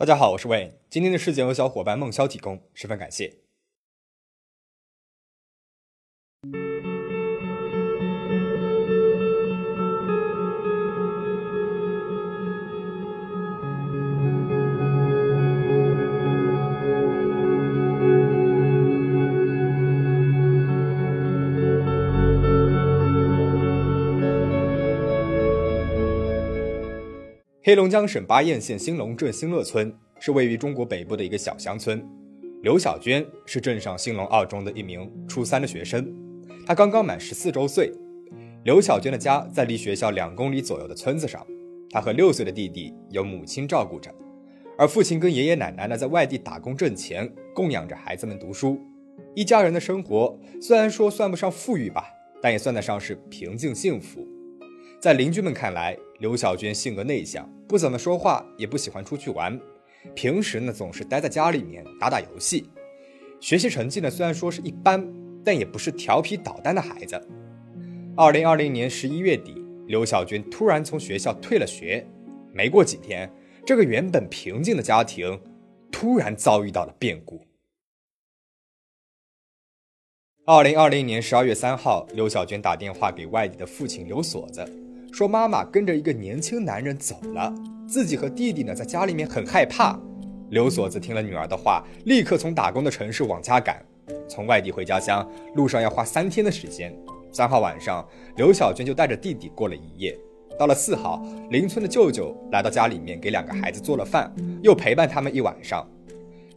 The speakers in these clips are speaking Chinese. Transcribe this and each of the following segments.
大家好，我是魏。今天的事件由小伙伴孟潇提供，十分感谢。黑龙江省巴彦县兴隆镇兴乐村是位于中国北部的一个小乡村。刘小娟是镇上兴隆二中的一名初三的学生，她刚刚满十四周岁。刘小娟的家在离学校两公里左右的村子上，她和六岁的弟弟由母亲照顾着，而父亲跟爷爷奶奶呢在外地打工挣钱，供养着孩子们读书。一家人的生活虽然说算不上富裕吧，但也算得上是平静幸福。在邻居们看来，刘小娟性格内向，不怎么说话，也不喜欢出去玩。平时呢，总是待在家里面打打游戏。学习成绩呢，虽然说是一般，但也不是调皮捣蛋的孩子。二零二零年十一月底，刘小娟突然从学校退了学。没过几天，这个原本平静的家庭突然遭遇到了变故。二零二零年十二月三号，刘小娟打电话给外地的父亲刘锁子。说妈妈跟着一个年轻男人走了，自己和弟弟呢在家里面很害怕。刘锁子听了女儿的话，立刻从打工的城市往家赶。从外地回家乡，路上要花三天的时间。三号晚上，刘小娟就带着弟弟过了一夜。到了四号，邻村的舅舅来到家里面给两个孩子做了饭，又陪伴他们一晚上。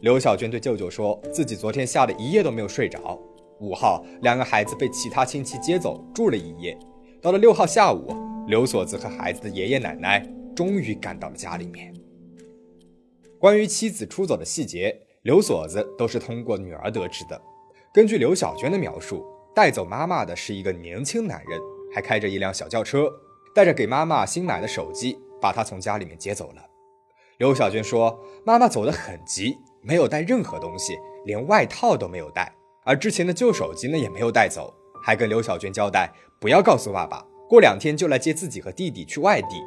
刘小娟对舅舅说自己昨天吓得一夜都没有睡着。五号，两个孩子被其他亲戚接走住了一夜。到了六号下午。刘锁子和孩子的爷爷奶奶终于赶到了家里面。关于妻子出走的细节，刘锁子都是通过女儿得知的。根据刘小娟的描述，带走妈妈的是一个年轻男人，还开着一辆小轿车，带着给妈妈新买的手机，把她从家里面接走了。刘小娟说，妈妈走得很急，没有带任何东西，连外套都没有带，而之前的旧手机呢也没有带走，还跟刘小娟交代不要告诉爸爸。过两天就来接自己和弟弟去外地。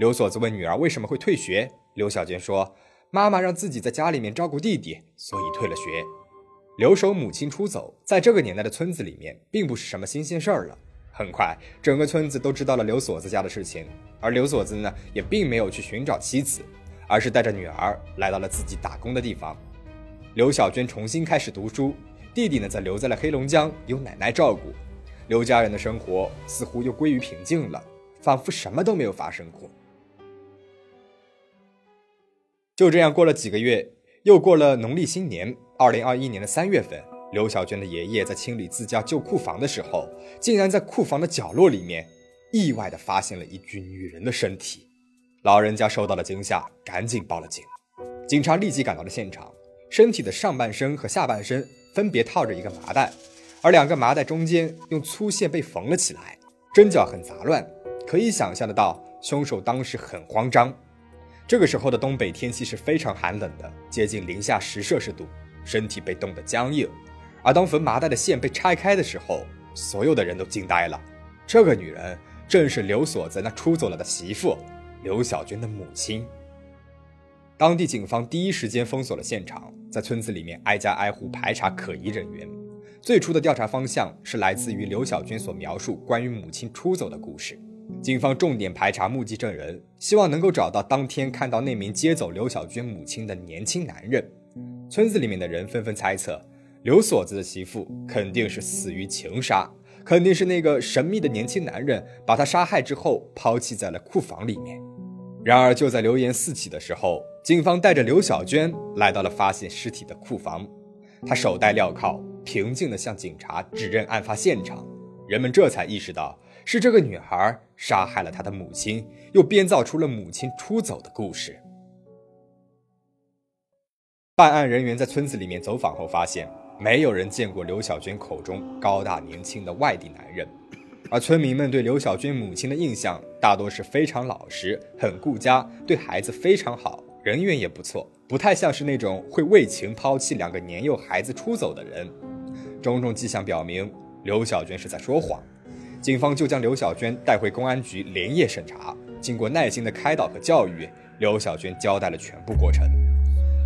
刘锁子问女儿为什么会退学，刘小娟说：“妈妈让自己在家里面照顾弟弟，所以退了学。”留守母亲出走，在这个年代的村子里面，并不是什么新鲜事儿了。很快，整个村子都知道了刘锁子家的事情，而刘锁子呢，也并没有去寻找妻子，而是带着女儿来到了自己打工的地方。刘小娟重新开始读书，弟弟呢，则留在了黑龙江，由奶奶照顾。刘家人的生活似乎又归于平静了，仿佛什么都没有发生过。就这样过了几个月，又过了农历新年，二零二一年的三月份，刘小娟的爷爷在清理自家旧库房的时候，竟然在库房的角落里面意外的发现了一具女人的身体。老人家受到了惊吓，赶紧报了警。警察立即赶到了现场，身体的上半身和下半身分别套着一个麻袋。而两个麻袋中间用粗线被缝了起来，针脚很杂乱，可以想象得到凶手当时很慌张。这个时候的东北天气是非常寒冷的，接近零下十摄氏度，身体被冻得僵硬。而当缝麻袋的线被拆开的时候，所有的人都惊呆了。这个女人正是刘锁子那出走了的媳妇刘小娟的母亲。当地警方第一时间封锁了现场，在村子里面挨家挨户排查可疑人员。最初的调查方向是来自于刘小娟所描述关于母亲出走的故事。警方重点排查目击证人，希望能够找到当天看到那名接走刘小娟母亲的年轻男人。村子里面的人纷纷猜测，刘锁子的媳妇肯定是死于情杀，肯定是那个神秘的年轻男人把她杀害之后抛弃在了库房里面。然而，就在流言四起的时候，警方带着刘小娟来到了发现尸体的库房，她手戴镣铐。平静地向警察指认案发现场，人们这才意识到是这个女孩杀害了她的母亲，又编造出了母亲出走的故事。办案人员在村子里面走访后发现，没有人见过刘小娟口中高大年轻的外地男人，而村民们对刘小娟母亲的印象大多是非常老实、很顾家，对孩子非常好，人缘也不错，不太像是那种会为情抛弃两个年幼孩子出走的人。种种迹象表明，刘小娟是在说谎。警方就将刘小娟带回公安局连夜审查。经过耐心的开导和教育，刘小娟交代了全部过程。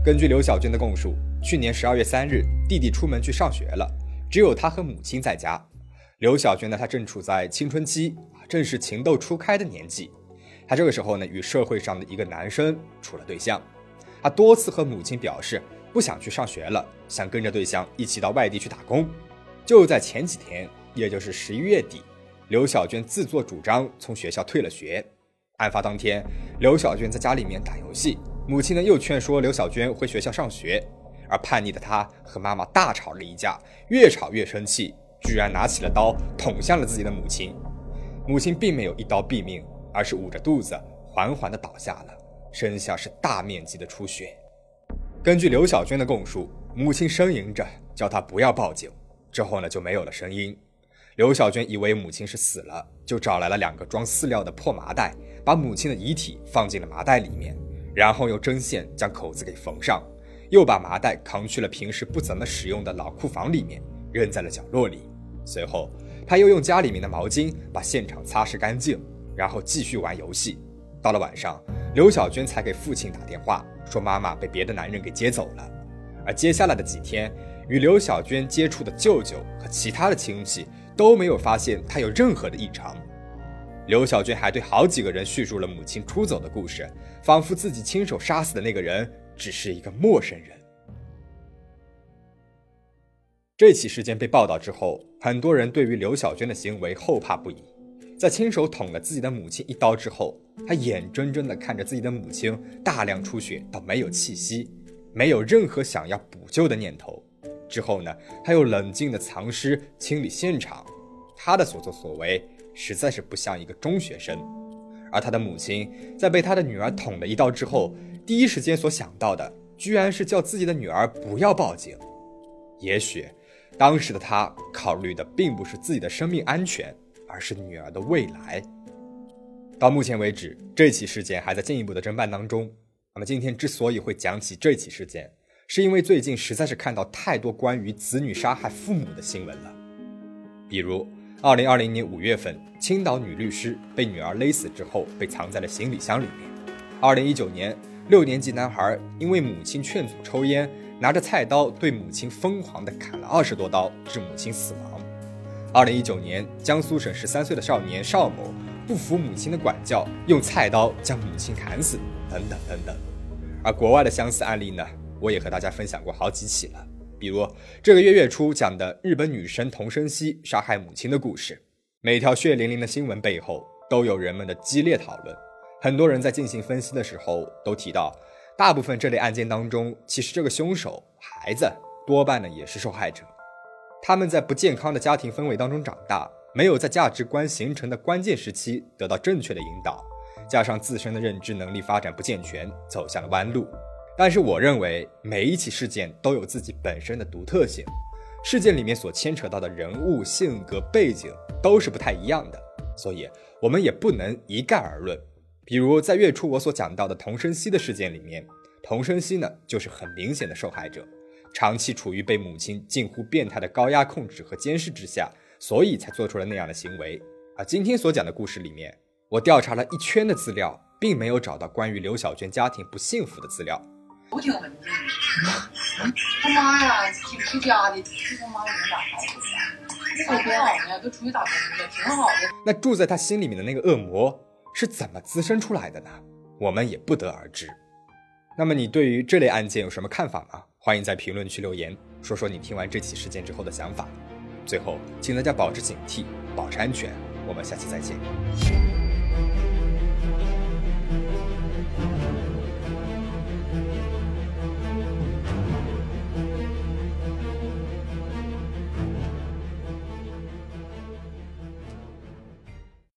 根据刘小娟的供述，去年十二月三日，弟弟出门去上学了，只有她和母亲在家。刘小娟呢，她正处在青春期，正是情窦初开的年纪。她这个时候呢，与社会上的一个男生处了对象。她多次和母亲表示不想去上学了，想跟着对象一起到外地去打工。就在前几天，也就是十一月底，刘小娟自作主张从学校退了学。案发当天，刘小娟在家里面打游戏。母亲呢又劝说刘小娟回学校上学，而叛逆的她和妈妈大吵了一架，越吵越生气，居然拿起了刀捅向了自己的母亲。母亲并没有一刀毙命，而是捂着肚子缓缓地倒下了，身下是大面积的出血。根据刘小娟的供述，母亲呻吟着叫她不要报警，之后呢就没有了声音。刘小娟以为母亲是死了，就找来了两个装饲料的破麻袋，把母亲的遗体放进了麻袋里面。然后用针线将口子给缝上，又把麻袋扛去了平时不怎么使用的老库房里面，扔在了角落里。随后，他又用家里面的毛巾把现场擦拭干净，然后继续玩游戏。到了晚上，刘小娟才给父亲打电话，说妈妈被别的男人给接走了。而接下来的几天，与刘小娟接触的舅舅和其他的亲戚都没有发现她有任何的异常。刘小娟还对好几个人叙述了母亲出走的故事，仿佛自己亲手杀死的那个人只是一个陌生人。这起事件被报道之后，很多人对于刘小娟的行为后怕不已。在亲手捅了自己的母亲一刀之后，他眼睁睁地看着自己的母亲大量出血到没有气息，没有任何想要补救的念头。之后呢，他又冷静地藏尸清理现场，他的所作所为。实在是不像一个中学生，而他的母亲在被他的女儿捅了一刀之后，第一时间所想到的，居然是叫自己的女儿不要报警。也许，当时的他考虑的并不是自己的生命安全，而是女儿的未来。到目前为止，这起事件还在进一步的侦办当中。那么今天之所以会讲起这起事件，是因为最近实在是看到太多关于子女杀害父母的新闻了，比如。二零二零年五月份，青岛女律师被女儿勒死之后，被藏在了行李箱里面。二零一九年，六年级男孩因为母亲劝阻抽烟，拿着菜刀对母亲疯狂地砍了二十多刀，致母亲死亡。二零一九年，江苏省十三岁的少年邵某不服母亲的管教，用菜刀将母亲砍死，等等等等。而国外的相似案例呢，我也和大家分享过好几起了。比如这个月月初讲的日本女神童生希杀害母亲的故事，每条血淋淋的新闻背后都有人们的激烈讨论。很多人在进行分析的时候都提到，大部分这类案件当中，其实这个凶手孩子多半呢也是受害者。他们在不健康的家庭氛围当中长大，没有在价值观形成的关键时期得到正确的引导，加上自身的认知能力发展不健全，走向了弯路。但是我认为每一起事件都有自己本身的独特性，事件里面所牵扯到的人物性格背景都是不太一样的，所以我们也不能一概而论。比如在月初我所讲到的童生熙的事件里面，童生熙呢就是很明显的受害者，长期处于被母亲近乎变态的高压控制和监视之下，所以才做出了那样的行为。而今天所讲的故事里面，我调查了一圈的资料，并没有找到关于刘小娟家庭不幸福的资料。他妈呀，挺出家的，是他妈能咋好？挺好的，都出去打工了，挺好的。那住在他心里面的那个恶魔是怎么滋生出来的呢？我们也不得而知。那么你对于这类案件有什么看法吗？欢迎在评论区留言，说说你听完这起事件之后的想法。最后，请大家保持警惕，保持安全。我们下期再见。